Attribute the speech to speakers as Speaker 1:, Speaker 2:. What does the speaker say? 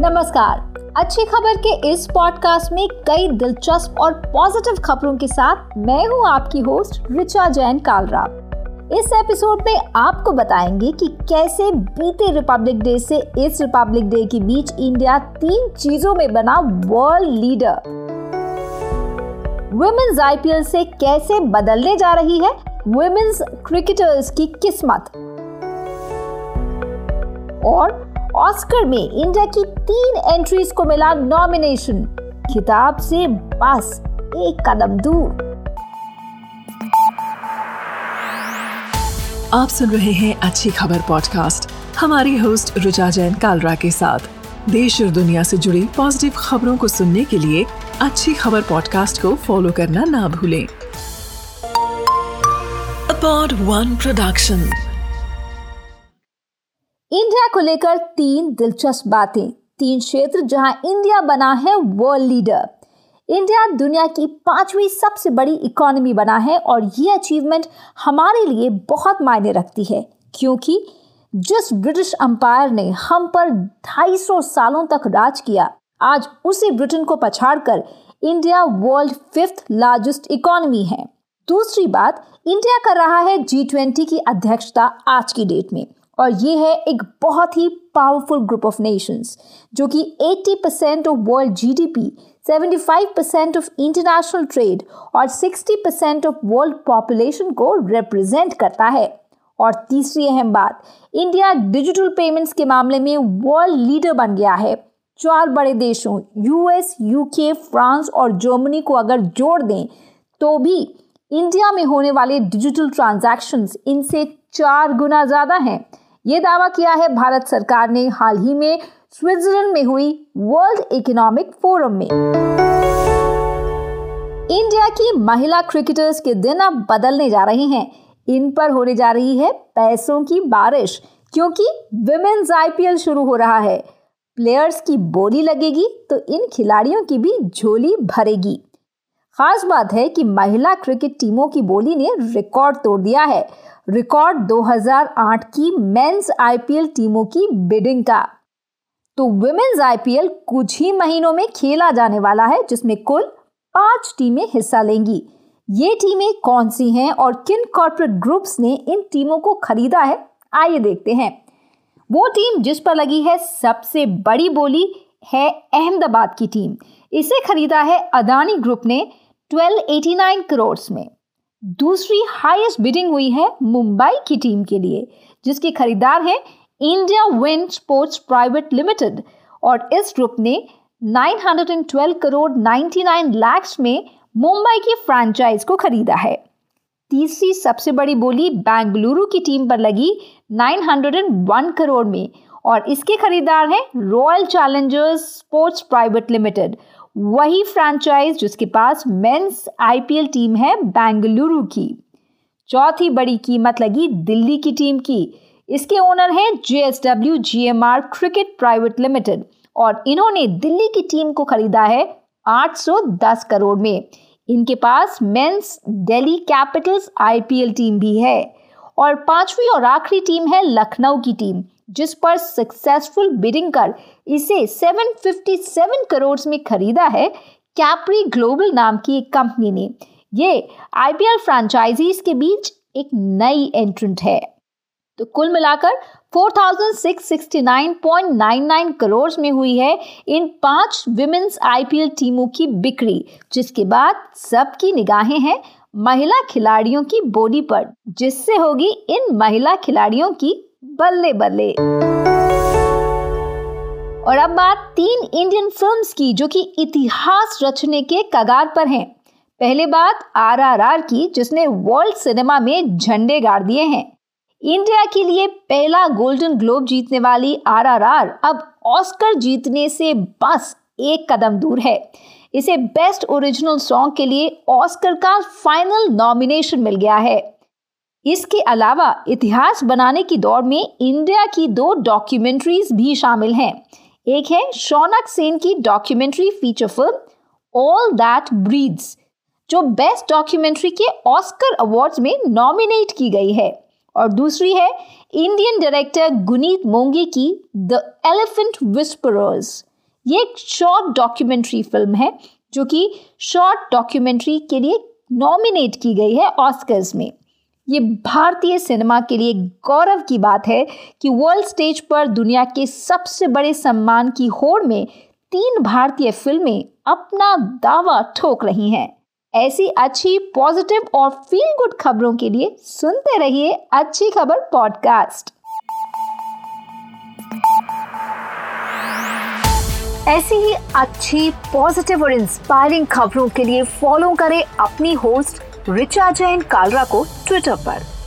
Speaker 1: नमस्कार। अच्छी खबर के इस पॉडकास्ट में कई दिलचस्प और पॉजिटिव खबरों के साथ मैं हूँ आपकी होस्ट रिचा जैन कालरा। इस एपिसोड में आपको बताएँगे कि कैसे बीते रिपब्लिक डे से इस रिपब्लिक डे के बीच इंडिया तीन चीज़ों में बना वर्ल्ड लीडर वुमेन्स आईपीएल से कैसे बदलने जा रही है वुमेन्स क्रिकेटर्स की किस्मत। और ऑस्कर में इंडिया की तीन एंट्रीज को मिला नॉमिनेशन खिताब से बस एक कदम दूर।
Speaker 2: आप सुन रहे हैं अच्छी खबर पॉडकास्ट हमारी होस्ट रुचा जैन कालरा के साथ। देश और दुनिया से जुड़ी पॉजिटिव खबरों को सुनने के लिए अच्छी खबर पॉडकास्ट को फॉलो करना ना भूलें। अपॉड वन प्रोडक्शन
Speaker 1: इंडिया को लेकर तीन दिलचस्प बातें। तीन क्षेत्र जहाँ इंडिया बना है वर्ल्ड लीडर इंडिया दुनिया की पांचवी सबसे बड़ी इकोनॉमी बना है और ये अचीवमेंट हमारे लिए बहुत मायने रखती है, क्योंकि जिस ब्रिटिश अंपायर ने हम पर 250 सालों तक राज किया, आज उसी ब्रिटेन को पछाड़कर India world fifth largest economy है। दूसरी बात, इंडिया कर रहा है जी ट्वेंटी की अध्यक्षता आज की डेट में। और ये है एक बहुत ही पावरफुल ग्रुप ऑफ़ नेशंस जो कि 80 percent of world GDP 75 percent of international trade और 60 परसेंट ऑफ़ वर्ल्ड पॉपुलेशन को रिप्रेजेंट करता है। और तीसरी अहम बात इंडिया डिजिटल पेमेंट्स के मामले में वर्ल्ड लीडर बन गया है। चार बड़े देशों यूएस यूके फ्रांस और जर्मनी को अगर जोड़ दें तो भी इंडिया में होने वाले डिजिटल ट्रांजैक्शंस इनसे चार गुना ज़्यादा हैं। ये दावा किया है भारत सरकार ने हाल ही में स्विट्जरलैंड में हुई वर्ल्ड इकोनॉमिक फोरम में। इंडिया की महिला क्रिकेटर्स के दिन अब बदलने जा रहे हैं। इन पर होने जा रही है पैसों की बारिश, क्योंकि विमेन्स आईपीएल शुरू हो रहा है। प्लेयर्स की बोली लगेगी तो इन खिलाड़ियों की भी झोली भरेगी। खास बात है कि महिला क्रिकेट टीमों की बोली ने रिकॉर्ड तोड़ दिया है। रिकॉर्ड 2008 की मेंस आईपीएल टीमों की बिडिंग का। तो वुमेन्स आईपीएल कुछ ही महीनों में खेला जाने वाला है, जिसमें कुल पाँच टीमें हिस्सा लेंगी। ये टीमें कौन सी हैं और किन कॉर्पोरेट ग्रुप्स ने इन टीमों को खरीदा है, आइए देखते हैं। वो टीम जिस पर लगी है सबसे बड़ी बोली है अहमदाबाद की टीम। इसे खरीदा है अदानी ग्रुप ने 1289 करोड़ में। दूसरी हाईएस्ट बिडिंग हुई है मुंबई की टीम के लिए, जिसके खरीदार हैं India win sports private limited और इस ग्रुप ने 912 करोड़ 99 लाख में मुंबई की फ्रेंचाइज को खरीदा है। तीसरी सबसे बड़ी बोली बेंगलुरु की टीम पर लगी 901 करोड़ में और इसके खरीदार हैं Royal Challengers sports private limited वही फ्रेंचाइज जिसके पास मेंस आईपीएल टीम है बेंगलुरु की। चौथी बड़ी कीमत लगी दिल्ली की टीम की। इसके ओनर हैं JSW GMR cricket private limited और इन्होंने दिल्ली की टीम को खरीदा है 810 करोड़ में। इनके पास men's Delhi Capitals IPL team भी है और पांचवी और आखिरी टीम है लखनऊ की टीम जिस पर सक्सेसफुल बिडिंग कर इसे 757 करोड़ में खरीदा है कैप्री ग्लोबल नाम की एक कंपनी ने। ये आईपीएल फ्रेंचाइजीज के बीच एक नई एंट्रेंट है। तो कुल मिलाकर 4,669.99 करोड़ में हुई है इन पाँच विमेन्स आईपीएल टीमों की बिक्री जिसके बाद सबकी निगाहें हैं महिला खिलाड़ियों की बॉडी पर जिससे होगी इन महिला खिलाड़ियों की बल्ले बल्ले और अब बात तीन इंडियन फिल्म्स की, जो कि इतिहास रचने के कगार पर हैं। पहले बात आरआरआर की, जिसने वर्ल्ड सिनेमा में झंडे गाड़ दिए हैं। इंडिया के लिए पहला गोल्डन ग्लोब जीतने वाली आरआरआर अब ऑस्कर जीतने से बस एक कदम दूर है। इसे बेस्ट ओरिजिनल सॉन्ग के लिए ऑस्कर का फाइनल नॉमिनेशन मिल गया है। इसके अलावा इतिहास बनाने की दौड़ में इंडिया की दो डॉक्यूमेंट्रीज भी शामिल हैं। एक है शौनक सेन की documentary feature film all that breathes जो बेस्ट डॉक्यूमेंट्री के ऑस्कर अवार्ड्स में नॉमिनेट की गई है। और दूसरी है इंडियन डायरेक्टर गुनीत मोंगे की द एलिफेंट विस्परर्स ये एक शॉर्ट डॉक्यूमेंट्री फ़िल्म है, जो कि शॉर्ट डॉक्यूमेंट्री के लिए नॉमिनेट की गई है ऑस्कर्स में। ये भारतीय सिनेमा के लिए गौरव की बात है कि वर्ल्ड स्टेज पर दुनिया के सबसे बड़े सम्मान की होड़ में तीन भारतीय फ़िल्में अपना दावा ठोक रही हैं। ऐसी अच्छी पॉजिटिव और फील गुड खबरों के लिए सुनते रहिए अच्छी खबर पॉडकास्ट ऐसी ही अच्छी पॉजिटिव और इंस्पायरिंग खबरों के लिए फॉलो करें अपनी होस्ट रिचा जैन कालरा को ट्विटर पर।